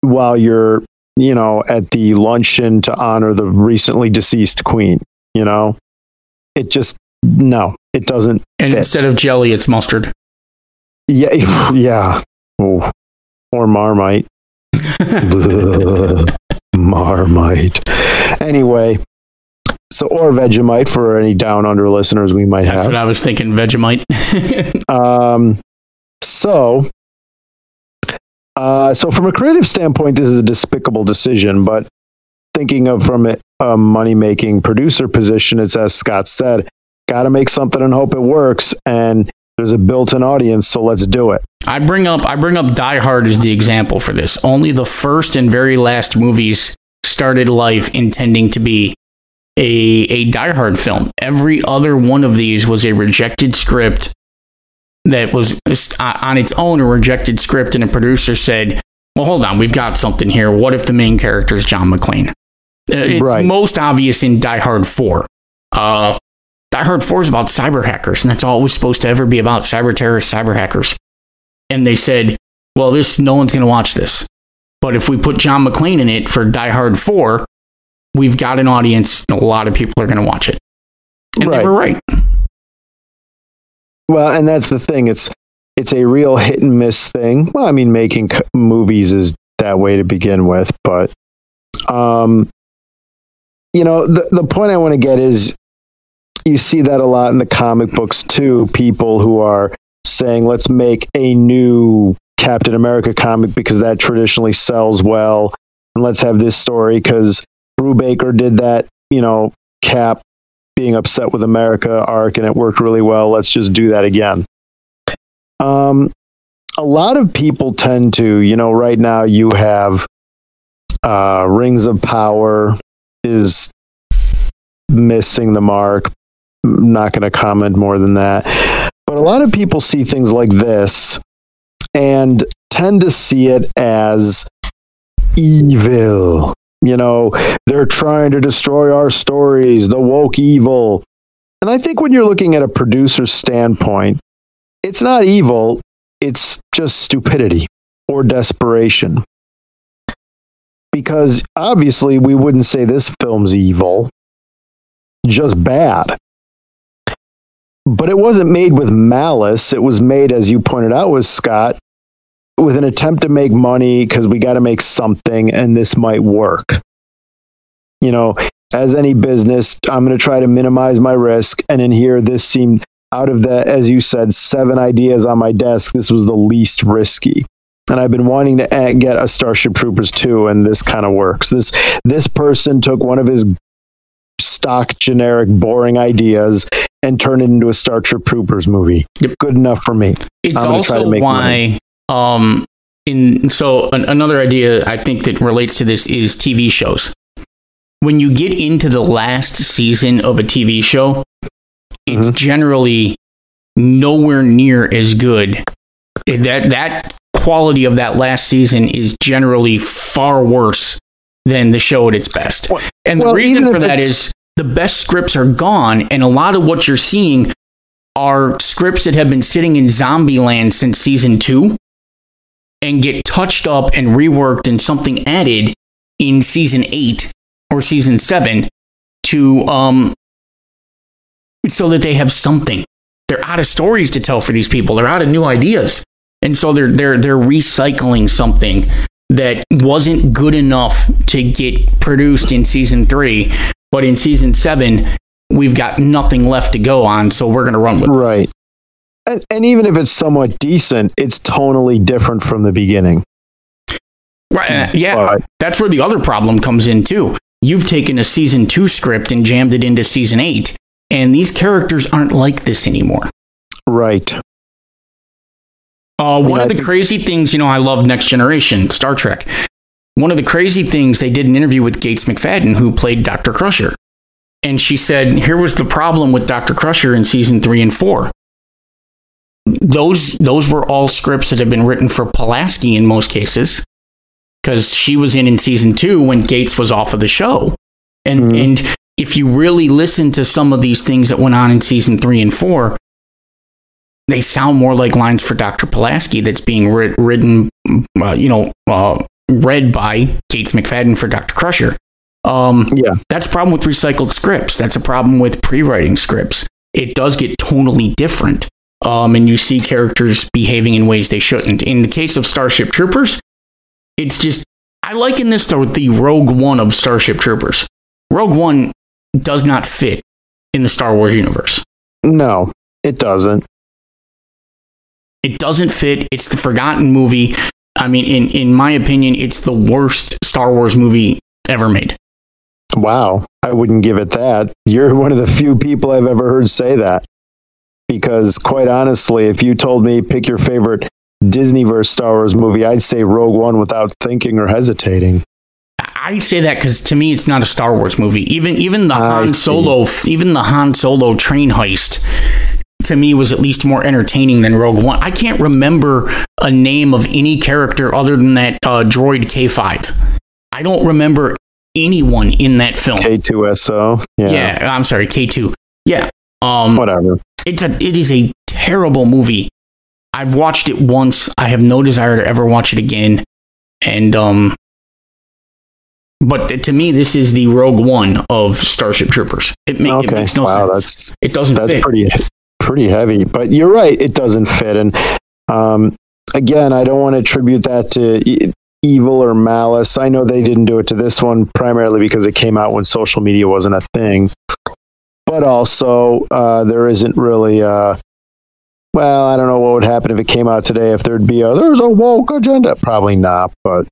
while you're, you know, at the luncheon to honor the recently deceased queen. You know, it just no, it doesn't. And fit. instead of jelly, it's mustard. Yeah, yeah. Oh, or Marmite. Marmite. Anyway, so or Vegemite for any down under listeners we might That's have. what I was thinking, Vegemite. Um, so, uh, so from a creative standpoint, this is a despicable decision. But thinking of from a, a money making producer position, it's as Scott said, got to make something and hope it works. And there's a built-in audience, so let's do it. I bring up I bring up Die Hard as the example for this. Only the first and very last movies started life intending to be a a Die Hard film. Every other one of these was a rejected script that was on its own a rejected script, and a producer said, "Well, hold on, we've got something here. What if the main character is John McClane?" Uh, It's Right. most obvious in Die Hard Four. Uh, Die Hard 4 is about cyber hackers, and that's all it was supposed to ever be about cyber terrorists, cyber hackers. And they said, well, this no one's going to watch this. But if we put John McClane in it for Die Hard 4, we've got an audience, and a lot of people are going to watch it. And Right. they were right. Well, and that's the thing. It's it's a real hit and miss thing. Well, I mean, making c- movies is that way to begin with, but um, you know, the the point I want to get is you see that a lot in the comic books too. People who are saying, "Let's make a new Captain America comic because that traditionally sells well, and let's have this story because Brubaker did that." You know, Cap being upset with America arc and it worked really well. Let's just do that again. Um, a lot of people tend to, you know, right now you have uh, Rings of Power is missing the mark. Not going to comment more than that. But a lot of people see things like this and tend to see it as evil. You know, they're trying to destroy our stories, the woke evil. And I think when you're looking at a producer's standpoint, it's not evil, it's just stupidity or desperation. Because obviously, we wouldn't say this film's evil, just bad. But it wasn't made with malice. It was made, as you pointed out, with Scott, with an attempt to make money because we got to make something and this might work. You know, as any business, I'm going to try to minimize my risk. And in here, this seemed out of the, as you said, seven ideas on my desk, this was the least risky. And I've been wanting to get a Starship Troopers 2, and this kind of works. This this person took one of his stock, generic, boring ideas and turn it into a Starship Troopers movie. Yep. Good enough for me. It's I'm also why, um, in so an, another idea I think that relates to this is TV shows. When you get into the last season of a TV show, it's Mm-hmm. generally nowhere near as good. That that quality of that last season is generally far worse than the show at its best. And the well, reason for that is the best scripts are gone, and a lot of what you're seeing are scripts that have been sitting in Zombieland since season two and get touched up and reworked and something added in season eight or season seven to um so that they have something. They're out of stories to tell for these people. They're out of new ideas. And so they're they're they're recycling something that wasn't good enough to get produced in season three, but in season seven, we've got nothing left to go on, so we're gonna run with it. Right. And, and even if it's somewhat decent, it's tonally different from the beginning. Right. Uh, yeah. But- That's where the other problem comes in too. You've taken a season two script and jammed it into season eight, and these characters aren't like this anymore. Right. Uh, one Yeah, of the think- crazy things, you know, I love Next Generation, Star Trek. One of the crazy things, they did an interview with Gates McFadden, who played Dr. Crusher. And she said, here was the problem with Dr. Crusher in season three and four. Those, those were all scripts that had been written for Pulaski in most cases, because she was in in season two when Gates was off of the show. And, Mhm. and if you really listen to some of these things that went on in season three and four, they sound more like lines for Dr. Pulaski that's being writ- written, uh, you know, uh, read by Gates McFadden for Dr. Crusher. Um, Yeah. that's a problem with recycled scripts. That's a problem with pre-writing scripts. It does get tonally different, um, and you see characters behaving in ways they shouldn't. In the case of Starship Troopers, it's just I liken this to the Rogue One of Starship Troopers. Rogue One does not fit in the Star Wars universe. No, it doesn't. It doesn't fit. It's the forgotten movie. I mean, in in my opinion, it's the worst Star Wars movie ever made. Wow, I wouldn't give it that. You're one of the few people I've ever heard say that. Because quite honestly, if you told me pick your favorite Disney versus Star Wars movie, I'd say Rogue One without thinking or hesitating. I say that because to me, it's not a Star Wars movie. Even even the I Han see. Solo, even the Han Solo train heist, to me was at least more entertaining than Rogue One. I can't remember a name of any character other than that uh, droid K five. I don't remember anyone in that film. K2SO. Yeah. yeah, I'm sorry, K two. Yeah, um, Whatever. it's a it is a terrible movie. I've watched it once. I have no desire to ever watch it again. And um but to me this is the Rogue One of Starship Troopers. It, ma- it makes no wow, sense. it doesn't that's fit. pretty pretty heavy. But you're right, it doesn't fit. And um, again, I don't want to attribute that to e- evil or malice. I know they didn't do it to this one primarily because it came out when social media wasn't a thing. But also, uh, there isn't really. Uh, well, I don't know what would happen if it came out today. If there'd be a there's a woke agenda, probably not. But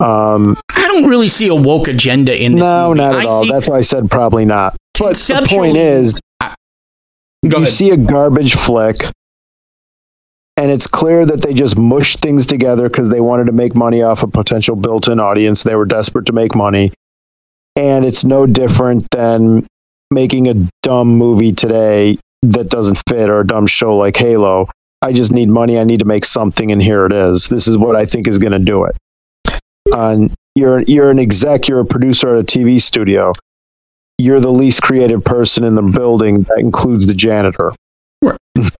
um, I don't really see a woke agenda in this no, movie. not at I all. see- That's why I said probably not. But the point is, Go you ahead. see a garbage flick and it's clear that they just mushed things together because they wanted to make money off a potential built-in audience. They were desperate to make money. And it's no different than making a dumb movie today that doesn't fit or a dumb show like halo. I just need money. I need to make something and here it is. This is what i think is going to do it. And you're you're an exec. You're a producer at a tv studio you're the least creative person in the building that includes the janitor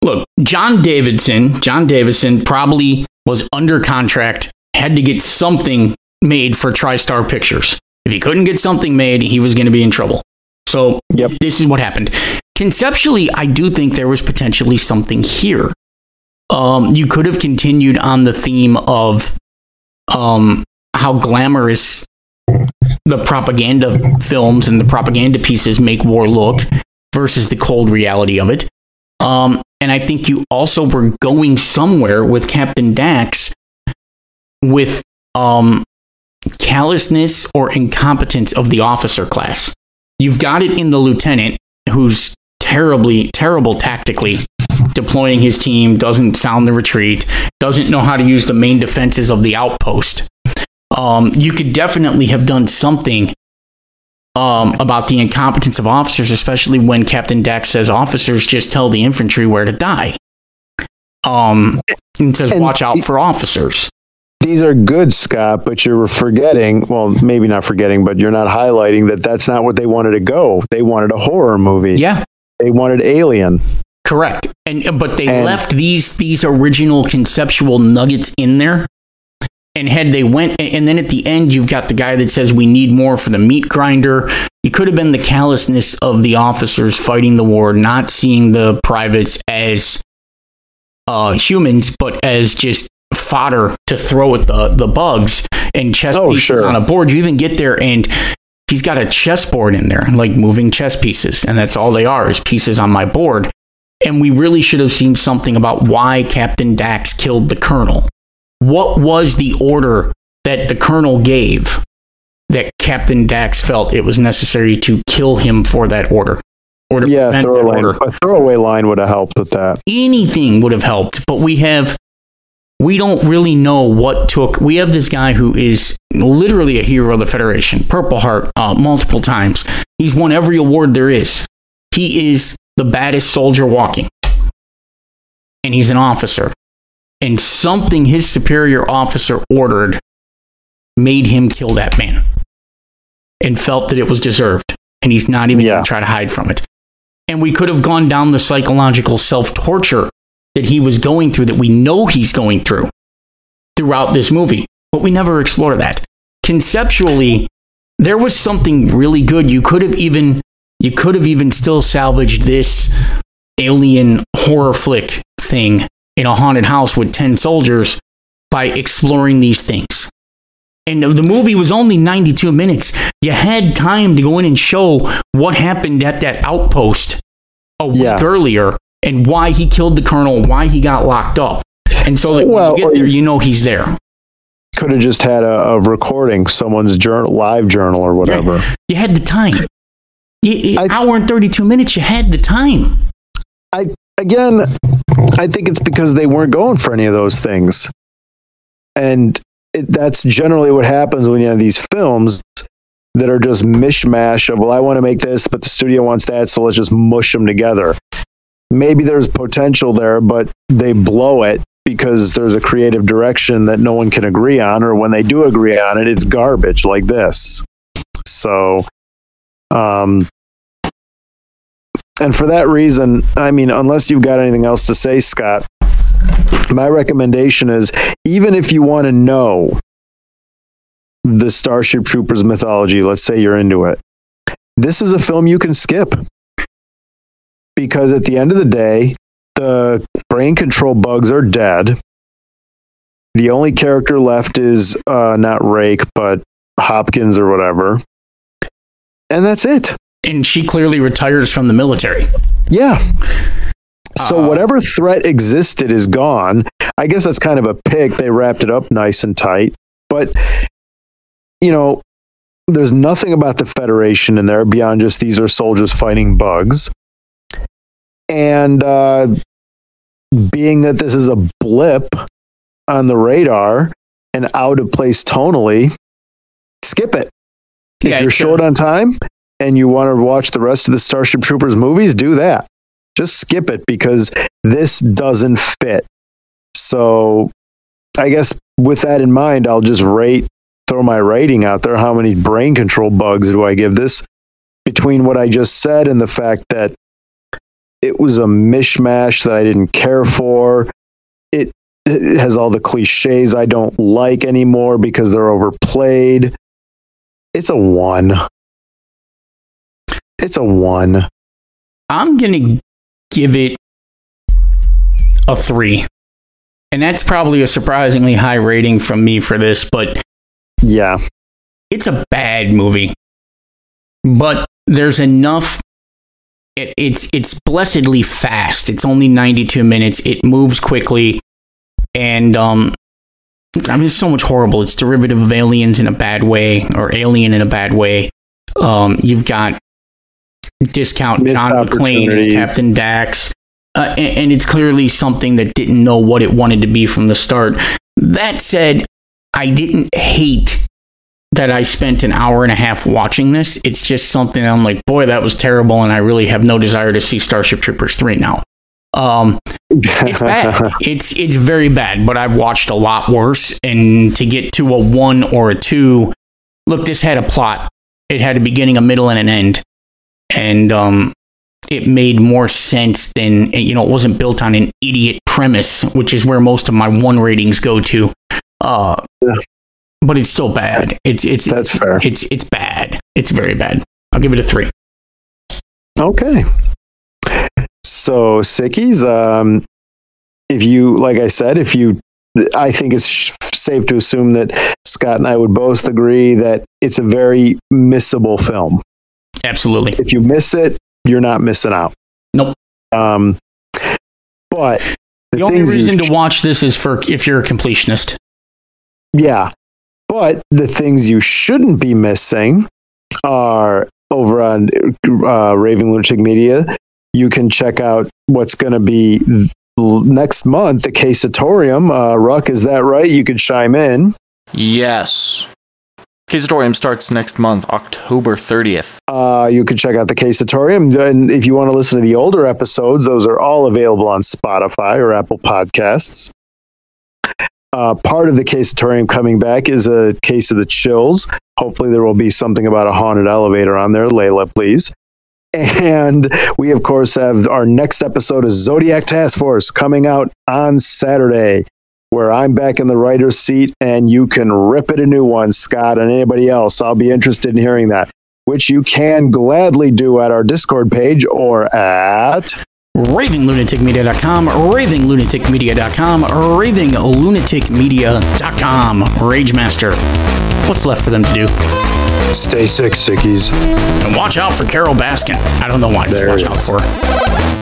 Look, John Davidson, John Davidson probably was under contract, had to get something made for TriStar Pictures. If he couldn't get something made, he was going to be in trouble. So Yep. this is what happened. Conceptually, I do think there was potentially something here. Um, you could have continued on the theme of um, how glamorous the propaganda films and the propaganda pieces make war look versus the cold reality of it. Um, and I think you also were going somewhere with Captain Dax with um, callousness or incompetence of the officer class. You've got it in the lieutenant who's terribly, terrible tactically deploying his team, doesn't sound the retreat, doesn't know how to use the main defenses of the outpost. Um, you could definitely have done something um, about the incompetence of officers, especially when Captain Dax says officers just tell the infantry where to die. Um, and says And watch out for officers. these are good scott but you're forgetting well maybe not forgetting but you're not highlighting that that's not what they wanted to go they wanted a horror movie Yeah, they wanted alien correct. And but they And- left these these original conceptual nuggets in there. And had they went, and then at the end, you've got the guy that says we need more for the meat grinder. it could have been the callousness of the officers fighting the war, not seeing the privates as uh, humans, but as just fodder to throw at the, the bugs and chess Oh, pieces sure. on a board. You even get there and he's got a chessboard in there, like moving chess pieces, and that's all they are is pieces on my board. And we really should have seen something about why Captain Dax killed the colonel. What was the order that the colonel gave that Captain Dax felt it was necessary to kill him for that order? Or yeah prevent throw that line, order? a throwaway line would have helped with that. Anything would have helped but we have we don't really know what took we have this guy who is literally a hero of the federation purple heart uh, multiple times. He's won every award there is. He is the baddest soldier walking. And he's an officer and something his superior officer ordered made him kill that man and felt that it was deserved and he's not even Yeah. going to try to hide from it. And we could have gone down the psychological self torture that he was going through, that we know he's going through throughout this movie, but we never explore that. Conceptually, there was something really good. You could have even you could have even still salvaged this alien horror flick thing in a haunted house with 10 soldiers by exploring these things. And the movie was only 92 minutes. You had time to go in and show what happened at that outpost a week Yeah. earlier and why he killed the colonel, why he got locked up. And so that Well, when you get there, you- know he's there. Could have just had a, a recording, someone's journal, live journal or whatever. You had the time. You, I- hour and 32 minutes, you had the time. I Again, I think it's because they weren't going for any of those things. And it, that's generally what happens when you have these films that are just mishmash of, well, I want to make this, but the studio wants that, so let's just mush them together. Maybe there's potential there, but they blow it because there's a creative direction that no one can agree on, or when they do agree on it, it's garbage like this. So, um, and for that reason, I mean, unless you've got anything else to say, Scott, my recommendation is even if you want to know the Starship Troopers mythology, let's say you're into it, this is a film you can skip. Because at the end of the day, the brain control bugs are dead. The only character left is uh, not Rake, but Hopkins or whatever. And that's it. And she clearly retires from the military. Yeah. So Uh, whatever threat existed is gone. I guess that's kind of a pick. They wrapped it up nice and tight. But you know, there's nothing about the Federation in there beyond just these are soldiers fighting bugs. And uh, being that this is a blip on the radar and out of place tonally, skip it. If Yeah, you're short on time and you want to watch the rest of the Starship Troopers movies, do that. Just skip it because this doesn't fit. So I guess with that in mind, I'll just rate, throw my rating out there. How many brain control bugs do I give this? Between what I just said and the fact that it was a mishmash that I didn't care for. It, it has all the cliches I don't like anymore because they're overplayed. It's a one. It's a one. I'm going to give it a three. And that's probably a surprisingly high rating from me for this, but Yeah. it's a bad movie. But there's enough. It, it's it's blessedly fast. It's only 92 minutes. It moves quickly, and um, I mean, it's so much horrible. It's derivative of aliens in a bad way, or alien in a bad way. Um, you've got discount Missed John McClane as. Captain Dax, uh, and, and it's clearly something that didn't know what it wanted to be from the start. That said, I didn't hate that I spent an hour and a half watching this. It's just something I'm like, boy, that was terrible, and I really have no desire to see Starship Troopers 3 now. Um, it's bad. it's it's very bad, but I've watched a lot worse. And to get to a one or a two, look, this had a plot. It had a beginning, a middle, and an end, and um, it made more sense than you know. It wasn't built on an idiot premise, which is where most of my one ratings go to. Uh, Yeah. but it's still bad. It's it's That's it's, fair. It's it's bad. It's very bad. I'll give it a three. Okay. So, Sickies, um, if you, like I said, if you, I think it's sh- safe to assume that Scott and I would both agree that it's a very missable film. Absolutely. If you miss it, you're not missing out. Nope. Um, but the, The only reason you, to watch this is for if you're a completionist. yeah, but the things you shouldn't be missing are over on uh, Raving Lunatic Media. You can check out what's going to be th- next month, the Casatorium. Uh, Ruck, is that right? You could chime in. Yes. Casatorium starts next month, October 30th. Uh, you can check out the Casatorium. And if you want to listen to the older episodes, those are all available on Spotify or Apple Podcasts. Uh, part of the Casatorium coming back is a case of the chills. Hopefully, there will be something about a haunted elevator on there. Layla, please. And we, of course, have our next episode of Zodiac Task Force coming out on Saturday, where I'm back in the writer's seat and you can rip it a new one, Scott, and anybody else. I'll be interested in hearing that, which you can gladly do at our Discord page or at ravinglunaticmedia.com, ravinglunaticmedia.com, ravinglunaticmedia.com. Ragemaster. What's left for them to do? Stay sick, sickies. And watch out for Carole Baskin. I don't know why. Just There watch out for her.